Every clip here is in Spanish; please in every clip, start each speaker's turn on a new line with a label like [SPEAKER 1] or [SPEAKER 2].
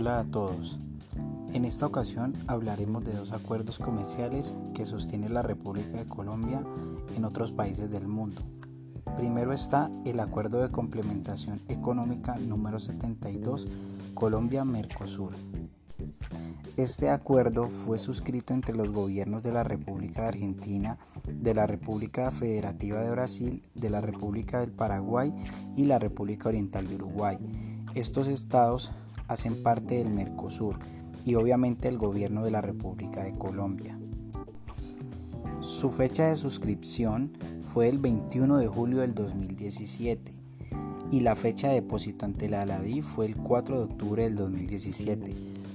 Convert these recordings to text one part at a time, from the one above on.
[SPEAKER 1] Hola a todos. En esta ocasión hablaremos de dos acuerdos comerciales que sostiene la República de Colombia en otros países del mundo. Primero está el Acuerdo de Complementación Económica número 72 Colombia-Mercosur. Este acuerdo fue suscrito entre los gobiernos de la República de Argentina, de la República Federativa de Brasil, de la República del Paraguay y la República Oriental de Uruguay. Estos estados hacen parte del Mercosur y obviamente el gobierno de la República de Colombia. Su fecha de suscripción fue el 21 de julio del 2017 y la fecha de depósito ante la ALADI fue el 4 de octubre del 2017.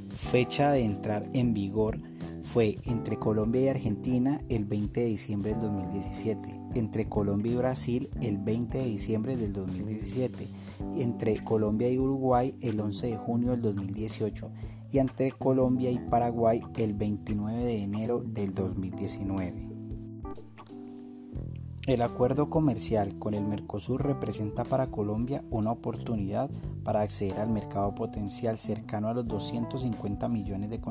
[SPEAKER 1] Fecha de entrar en vigor fue entre Colombia y Argentina el 20 de diciembre del 2017, entre Colombia y Brasil el 20 de diciembre del 2017, entre Colombia y Uruguay el 11 de junio del 2018 y entre Colombia y Paraguay el 29 de enero del 2019. El acuerdo comercial con el Mercosur representa para Colombia una oportunidad para acceder al mercado potencial cercano a los 250 millones de,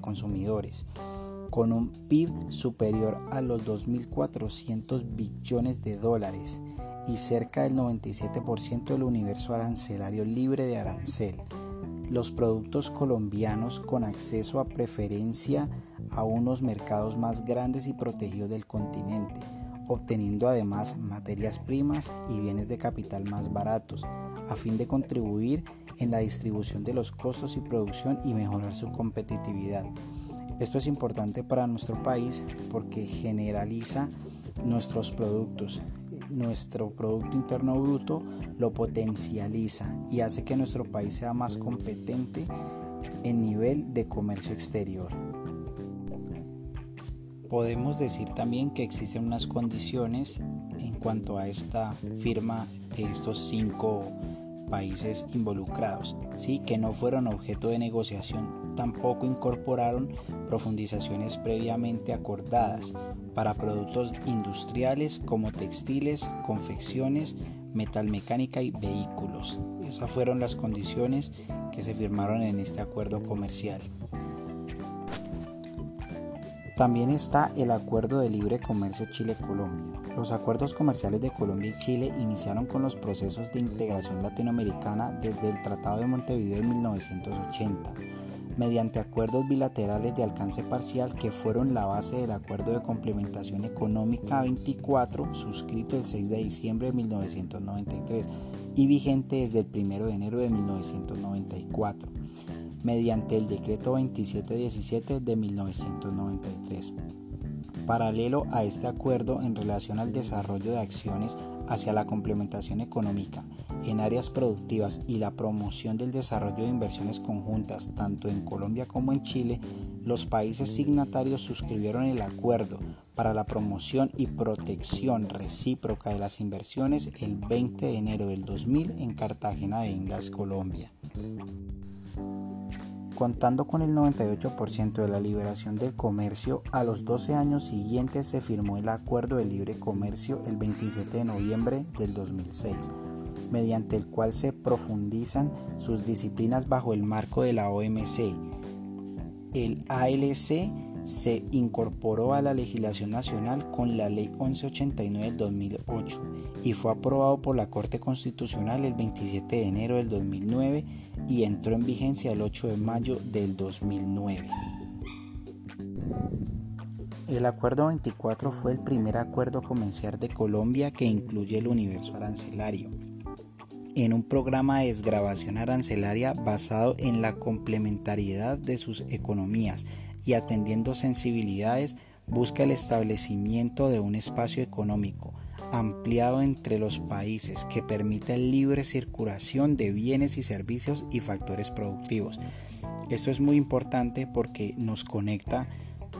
[SPEAKER 1] consumidores, con un PIB superior a los 2.400 billones de dólares y cerca del 97% del universo arancelario libre de arancel. Los productos colombianos con acceso a preferencia a unos mercados más grandes y protegidos del continente obteniendo además materias primas y bienes de capital más baratos, a fin de contribuir en la distribución de los costos y producción y mejorar su competitividad. Esto es importante para nuestro país porque generaliza nuestros productos. Nuestro Producto Interno Bruto lo potencializa y hace que nuestro país sea más competente en nivel de comercio exterior. Podemos decir también que existen unas condiciones en cuanto a esta firma de estos cinco países involucrados, ¿sí? que no fueron objeto de negociación, tampoco incorporaron profundizaciones previamente acordadas para productos industriales como textiles, confecciones, metalmecánica y vehículos. Esas fueron las condiciones que se firmaron en este acuerdo comercial. También está el Acuerdo de Libre Comercio Chile-Colombia. Los acuerdos comerciales de Colombia y Chile iniciaron con los procesos de integración latinoamericana desde el Tratado de Montevideo en 1980, mediante acuerdos bilaterales de alcance parcial que fueron la base del Acuerdo de Complementación Económica 24, suscrito el 6 de diciembre de 1993 y vigente desde el 1 de enero de 1994 mediante el decreto 2717 de 1993. Paralelo a este acuerdo en relación al desarrollo de acciones hacia la complementación económica en áreas productivas y la promoción del desarrollo de inversiones conjuntas tanto en Colombia como en Chile, los países signatarios suscribieron el acuerdo para la promoción y protección recíproca de las inversiones el 20 de enero del 2000 en Cartagena de Indias, Colombia. Contando con el 98% de la liberación del comercio, a los 12 años siguientes se firmó el Acuerdo de Libre Comercio el 27 de noviembre del 2006, mediante el cual se profundizan sus disciplinas bajo el marco de la OMC. El ALC se incorporó a la legislación nacional con la Ley 1189 del 2008 y fue aprobado por la Corte Constitucional el 27 de enero del 2009 y entró en vigencia el 8 de mayo del 2009. El Acuerdo 24 fue el primer acuerdo comercial de Colombia que incluye el universo arancelario en un programa de desgrabación arancelaria basado en la complementariedad de sus economías y atendiendo sensibilidades busca el establecimiento de un espacio económico ampliado entre los países que permita libre circulación de bienes y servicios y factores productivos. Esto es muy importante porque nos conecta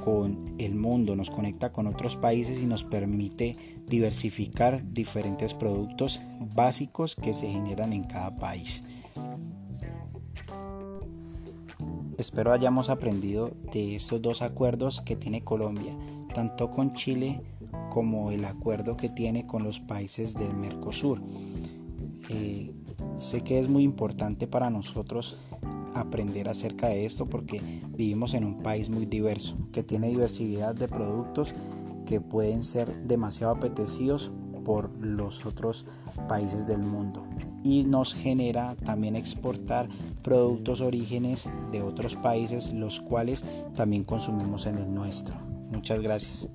[SPEAKER 1] con el mundo, nos conecta con otros países y nos permite diversificar diferentes productos básicos que se generan en cada país. Espero hayamos aprendido de estos dos acuerdos que tiene Colombia, tanto con Chile como el acuerdo que tiene con los países del Mercosur. Eh, sé que es muy importante para nosotros aprender acerca de esto porque vivimos en un país muy diverso, que tiene diversidad de productos que pueden ser demasiado apetecidos por los otros países del mundo y nos genera también exportar productos orígenes de otros países los cuales también consumimos en el nuestro. Muchas gracias.